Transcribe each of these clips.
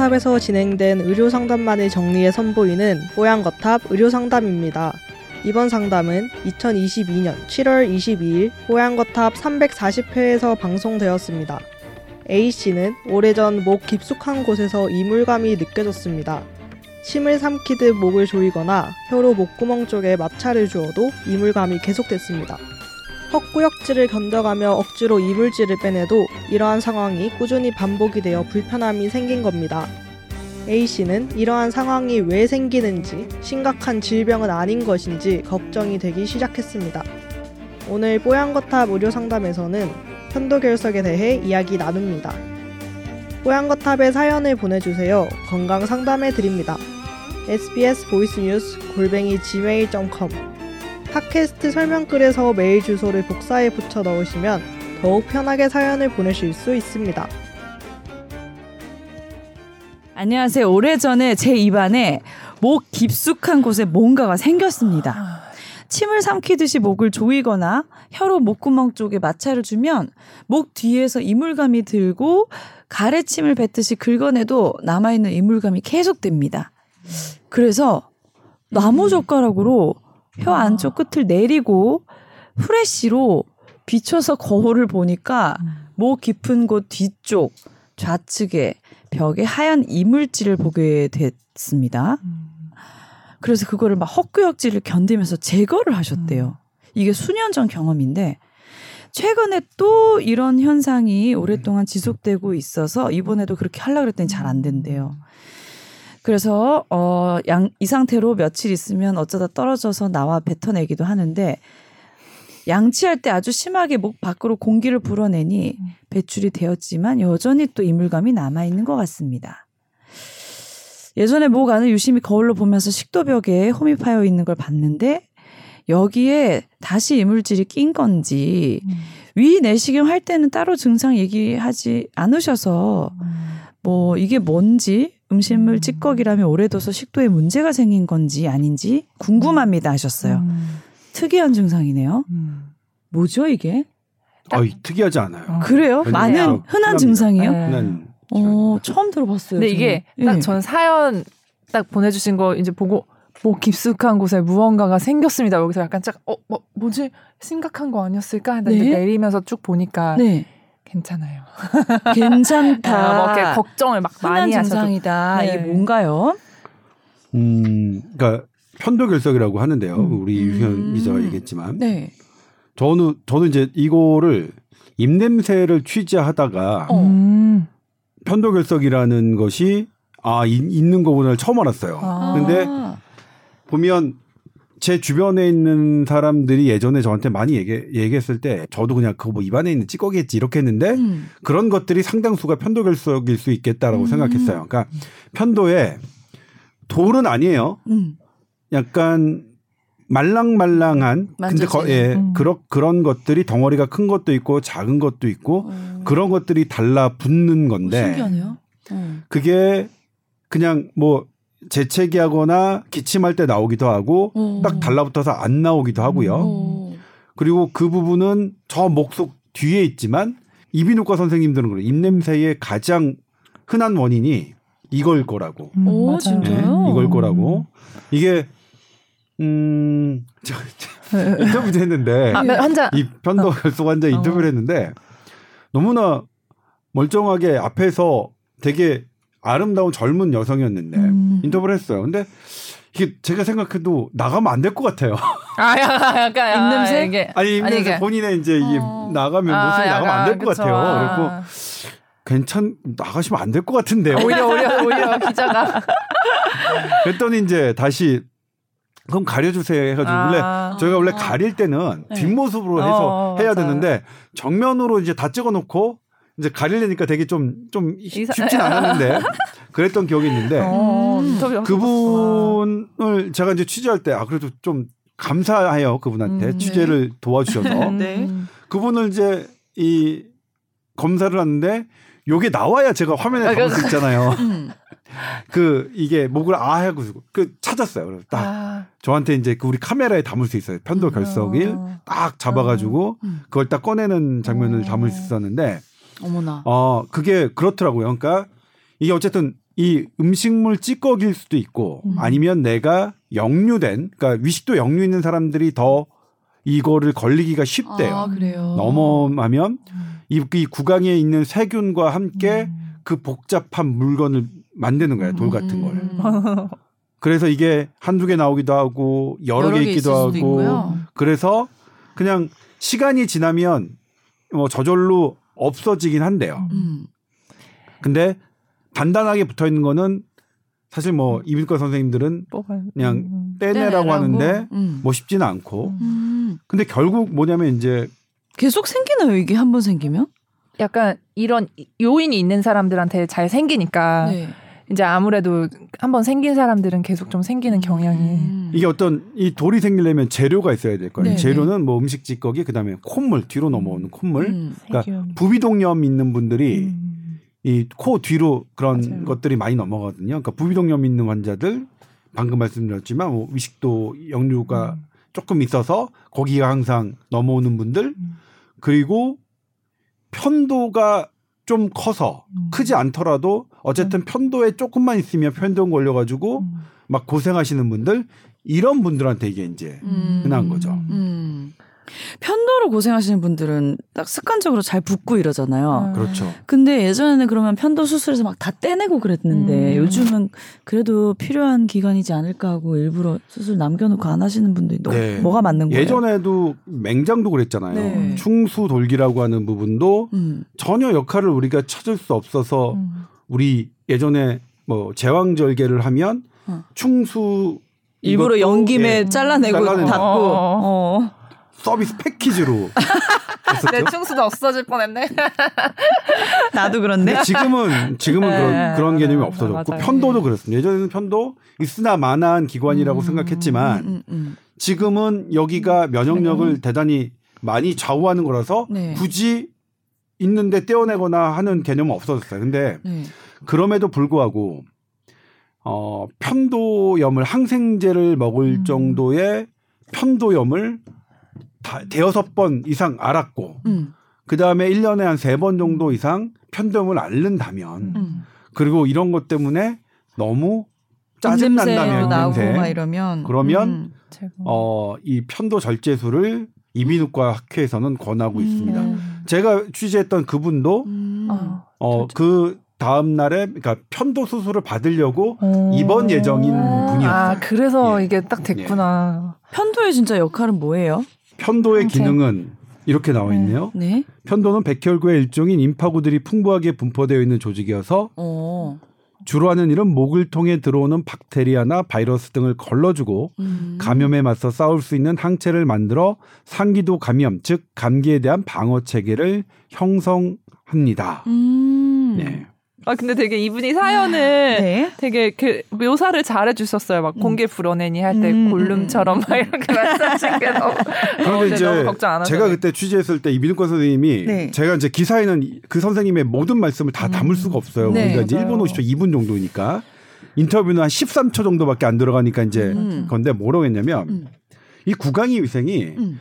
뽀양거탑에서 진행된 의료 상담만을 정리해 선보이는 뽀양거탑 의료 상담입니다. 이번 상담은 2022년 7월 22일 뽀양거탑 340회에서 방송되었습니다. A씨는 오래전 목 깊숙한 곳에서 이물감이 느껴졌습니다. 침을 삼키듯 목을 조이거나 혀로 목구멍 쪽에 마찰을 주어도 이물감이 계속됐습니다. 헛구역질을 견뎌가며 억지로 이물질을 빼내도 이러한 상황이 꾸준히 반복이 되어 불편함이 생긴 겁니다. A씨는 이러한 상황이 왜 생기는지 심각한 질병은 아닌 것인지 걱정이 되기 시작했습니다. 오늘 뽀얀거탑 의료상담에서는 편도결석에 대해 이야기 나눕니다. 뽀얀거탑에 사연을 보내주세요. 건강 상담해 드립니다. sbs 보이스뉴스 골뱅이 gmail.com 팟캐스트 설명글에서 메일 주소를 복사해 붙여 넣으시면 더욱 편하게 사연을 보내실 수 있습니다. 안녕하세요. 오래전에 제 입안에 목 깊숙한 곳에 뭔가가 생겼습니다. 침을 삼키듯이 목을 조이거나 혀로 목구멍 쪽에 마찰을 주면 목 뒤에서 이물감이 들고 가래침을 뱉듯이 긁어내도 남아있는 이물감이 계속됩니다. 그래서 나무젓가락으로 혀 안쪽 끝을 내리고 후레쉬로 비춰서 거울을 보니까 목 깊은 곳 뒤쪽 좌측에 벽에 하얀 이물질을 보게 됐습니다. 그래서 그거를 막 헛구역질을 견디면서 제거를 하셨대요. 이게 수년 전 경험인데 최근에 또 이런 현상이 오랫동안 지속되고 있어서 이번에도 그렇게 하려고 그랬더니 잘 안 된대요. 그래서 어 양 이 상태로 며칠 있으면 어쩌다 떨어져서 나와 뱉어내기도 하는데 양치할 때 아주 심하게 목 밖으로 공기를 불어내니 배출이 되었지만 여전히 또 이물감이 남아 있는 것 같습니다. 예전에 목 안을 유심히 거울로 보면서 식도벽에 홈이 파여 있는 걸 봤는데 여기에 다시 이물질이 낀 건지 음. 위 내시경 할 때는 따로 증상 얘기하지 않으셔서 뭐 이게 뭔지 음식물 찌꺼기라면 오래 둬서 식도에 문제가 생긴 건지 아닌지 궁금합니다 하셨어요. 음. 특이한 증상이네요. 음. 뭐죠 이게? 아, 특이하지 않아요. 어. 그래요? 많은 흔합니다. 흔한 증상이에요? 네. 난어 처음 들어봤어요. 근데 이게 저는. 딱 예. 전 사연 딱 보내주신 거 이제 보고 뭐 깊숙한 곳에 무언가가 생겼습니다. 여기서 약간 짝, 어, 뭐, 뭐지? 심각한 거 아니었을까? 근데 네. 내리면서 쭉 보니까 네 괜찮아요. 괜찮다. 아, 뭐 이렇게 걱정을 막 흔한 많이 하셔도. 증상이다. 네. 이게 뭔가요? 음, 그러니까 편도결석이라고 하는데요. 음. 우리 유현 음. 기자가 얘기했지만 네. 저는 저는 이제 이거를 입냄새를 취재하다가 어. 음. 편도결석이라는 것이 아 이- 있는 거구나 처음 알았어요. 아. 근데 아. 보면 제 주변에 있는 사람들이 예전에 저한테 많이 얘기, 얘기했을 때 저도 그냥 그거 뭐 입안에 있는 찌꺼기겠지 이렇게 했는데 음. 그런 것들이 상당수가 편도 결석일 수 있겠다라고 음. 생각했어요. 그러니까 편도에 돌은 아니에요. 음. 약간 말랑말랑한 근데 거. 예, 음. 그런 그런 것들이 덩어리가 큰 것도 있고 작은 것도 있고 어. 그런 것들이 달라 붙는 건데 신기하네요. 어. 그게 그냥 뭐 재채기하거나 기침할 때 나오기도 하고 어. 딱 달라붙어서 안 나오기도 하고요. 어. 그리고 그 부분은 저 목속 뒤에 있지만 이비인후과 선생님들은 그래요. 입냄새의 가장 흔한 원인이 이걸 거라고. 음, 오, 맞아요. 진짜요? 네, 이걸 거라고. 이게 음, 저, 저 인터뷰도 했는데 아, 환자. 이 편도 결석 환자 인터뷰를 어. 했는데 너무나 멀쩡하게 앞에서 되게 아름다운 젊은 여성이었는데 음. 인터뷰를 했어요. 근데 이게 제가 생각해도 나가면 안 될 것 같아요. 아, 약간, 약간 아, 입냄새? 이게. 아니 입냄새 본인의 이제 이게 어. 나가면 모습이 아, 나가면 안 될 것. 같아요. 아. 그리고 괜찮 나가시면 안 될 것 같은데요. 오히려, 오히려, 오히려 기자가. 그랬더니 이제 다시 그럼 가려주세요 해가지고 원래 아. 저희가 원래 가릴 때는 네. 뒷모습으로 해서 어, 해야 맞아요. 되는데 정면으로 이제 다 찍어놓고 이제 가리려니까 되게 좀 좀 쉽진 않았는데 그랬던 기억이 있는데 어, 음. 네. 그분을 제가 이제 취재할 때 아 그래도 좀 감사해요 그분한테 음, 네. 취재를 도와주셔서 네. 그분을 이제 이 검사를 하는데 요게 나와야 제가 화면에 아, 담을 수 있잖아요. 음. 그 이게 목을 아 하고 그 찾았어요. 그래서 딱 아, 저한테 이제 그 우리 카메라에 담을 수 있어요. 편도 결석일 어. 딱 잡아가지고 음. 그걸 딱 꺼내는 장면을 어. 담을 수 있었는데 어머나. 어 그게 그렇더라고요. 그러니까 이게 어쨌든 이 음식물 찌꺼기일 수도 있고 음. 아니면 내가 역류된 그러니까 위식도 역류 있는 사람들이 더 이거를 걸리기가 쉽대요. 아, 그래요. 넘어가면 이, 이 구강에 있는 세균과 함께 음. 그 복잡한 물건을 만드는 거예요. 돌 같은 걸. 음. 그래서 이게 한두 개 나오기도 하고 여러, 여러 개 개 있기도 하고 있고요. 그래서 그냥 시간이 지나면 뭐 저절로 없어지긴 한대요. 음. 근데 단단하게 붙어 있는 거는 사실 뭐 이bil과 선생님들은 뽑아요. 그냥 음. 떼내라고 떼내라고? 하는데 음. 뭐 쉽지는 않고 음. 근데 결국 뭐냐면 이제 계속 생기나요 이게 한 번 생기면? 약간 이런 요인이 있는 사람들한테 잘 생기니까 네. 이제 아무래도 한번 생긴 사람들은 계속 좀 생기는 경향이 음. 이게 어떤 이 돌이 생기려면 재료가 있어야 될 거예요. 네, 재료는 뭐 음식 찌꺼기 그다음에 콧물 뒤로 넘어오는 콧물. 음. 그러니까. 부비동염 있는 분들이 음. 이코 뒤로 그런 맞아요. 것들이 많이 넘어가거든요. 그러니까 부비동염 있는 환자들 방금 말씀드렸지만 뭐 위식도 역류가 음. 조금 있어서 거기가 항상 넘어오는 분들 음. 그리고 편도가 좀 커서 음. 크지 않더라도 어쨌든 편도에 조금만 있으면 편도염 걸려가지고 음. 막 고생하시는 분들 이런 분들한테 이게 이제 음. 흔한 거죠. 음. 편도로 고생하시는 분들은 딱 습관적으로 잘 붓고 이러잖아요. 음. 그렇죠. 근데 예전에는 그러면 편도 수술해서 막 다 떼내고 그랬는데 음. 요즘은 그래도 필요한 기간이지 않을까 하고 일부러 수술 남겨놓고 안 하시는 분들이 너무 네. 뭐가 맞는 거예요? 예전에도 맹장도 그랬잖아요. 네. 충수 돌기라고 하는 부분도 음. 전혀 역할을 우리가 찾을 수 없어서 음. 우리 예전에 뭐 제왕절개를 하면 어. 충수 일부러 연김에 예, 잘라내고 잘라내고. 닫고 어. 어. 서비스 패키지로 내. 충수도 없어질 뻔했네. 나도 그런데 지금은 지금은 네, 그런 그런 개념이. 없어졌고 맞아요. 편도도 그렇습니다. 예전에는 편도 있으나 마나한 기관이라고 음. 생각했지만 음, 음. 지금은 여기가 면역력을 대단히 많이 좌우하는 거라서 네. 굳이 있는데 떼어내거나 하는 개념은 없어졌어요. 근데 네. 그럼에도 불구하고 어 편도염을 항생제를 먹을 음. 정도의 편도염을 다 대여섯 번 이상 앓았고 음. 그 다음에 1년에 한 세 번 정도 이상 편도염을 앓는다면 음. 그리고 이런 것 때문에 너무 짜증난다면 나고 입냄새 막 이러면 그러면 음. 제가. 어, 이 편도 절제술을 이비인후과 학회에서는 권하고 음. 있습니다. 음. 제가 취재했던 그분도 음. 아. 어, 그 다음 날에 그러니까 편도 수술을 받으려고 어. 입원 예정인 분이었어요. 아, 그래서 예. 이게 딱 됐구나. 편도의 진짜 역할은 뭐예요? 편도의 항체. 기능은 이렇게 나와 있네요. 네. 편도는 백혈구의 일종인 임파구들이 풍부하게 분포되어 있는 조직이어서 어. 주로 하는 일은 목을 통해 들어오는 박테리아나 바이러스 등을 걸러주고 음. 감염에 맞서 싸울 수 있는 항체를 만들어 상기도 감염, 즉 감기에 대한 방어 체계를 형성합니다. 음. 네. 아, 근데 되게 이분이 사연을 네. 되게 그 묘사를 잘해 주셨어요. 막 공개 불어내니 할때 음, 골룸처럼 막 이렇게 말씀하신 게 너무 그런데 어, 이제 너무 걱정 안 하셔도 제가 그때 취재했을 때 이민우과 선생님이 네. 제가 이제 기사에는 그 선생님의 모든 말씀을 다 담을 수가 없어요. 네, 우리가 이제 맞아요. 1분 50초, 2분 정도니까 인터뷰는 한 13초 정도밖에 안 들어가니까 이제 음. 건데 뭐라고 했냐면 음. 이 구강의 위생이 음.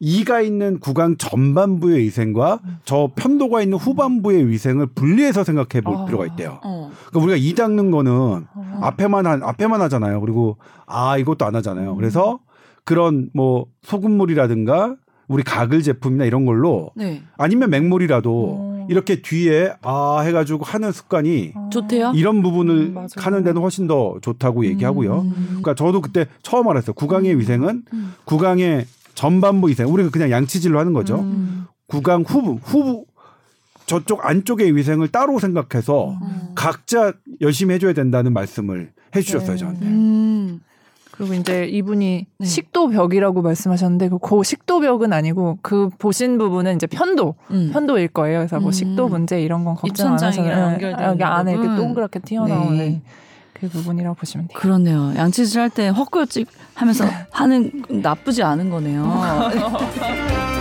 이가 있는 구강 전반부의 위생과 저 편도가 있는 후반부의 위생을 분리해서 생각해 볼 아. 필요가 있대요. 어. 그러니까 우리가 이 닦는 거는 어. 앞에만 한, 앞에만 하잖아요. 그리고 아 이것도 안 하잖아요. 그래서 그런 뭐 소금물이라든가 우리 가글 제품이나 이런 걸로 네. 아니면 맹물이라도 어. 이렇게 뒤에 아 해가지고 하는 습관이 좋대요? 이런 부분을 음. 하는 데는 훨씬 더 좋다고 얘기하고요. 음. 그러니까 저도 그때 처음 알았어요. 구강의 위생은 음. 구강의 전반부 위생. 우리가 그냥 양치질로 하는 거죠. 음. 구강 후부 후부 저쪽 안쪽의 위생을 따로 생각해서 어. 각자 열심히 해줘야 된다는 말씀을 해주셨어요 네. 저한테. 음. 그리고 이제 이분이 네. 식도벽이라고 말씀하셨는데 그고 식도벽은 아니고 그 보신 부분은 이제 편도 음. 편도일 거예요. 그래서 뭐 음. 식도 문제 이런 건 걱정 안 하셔도 네. 여기 안에 이렇게. 동그랗게 튀어나오는 네. 그 부분이라고 보시면 돼요. 그렇네요. 양치질 할 때 헛구역질 하면서 하는 건 나쁘지 않은 거네요.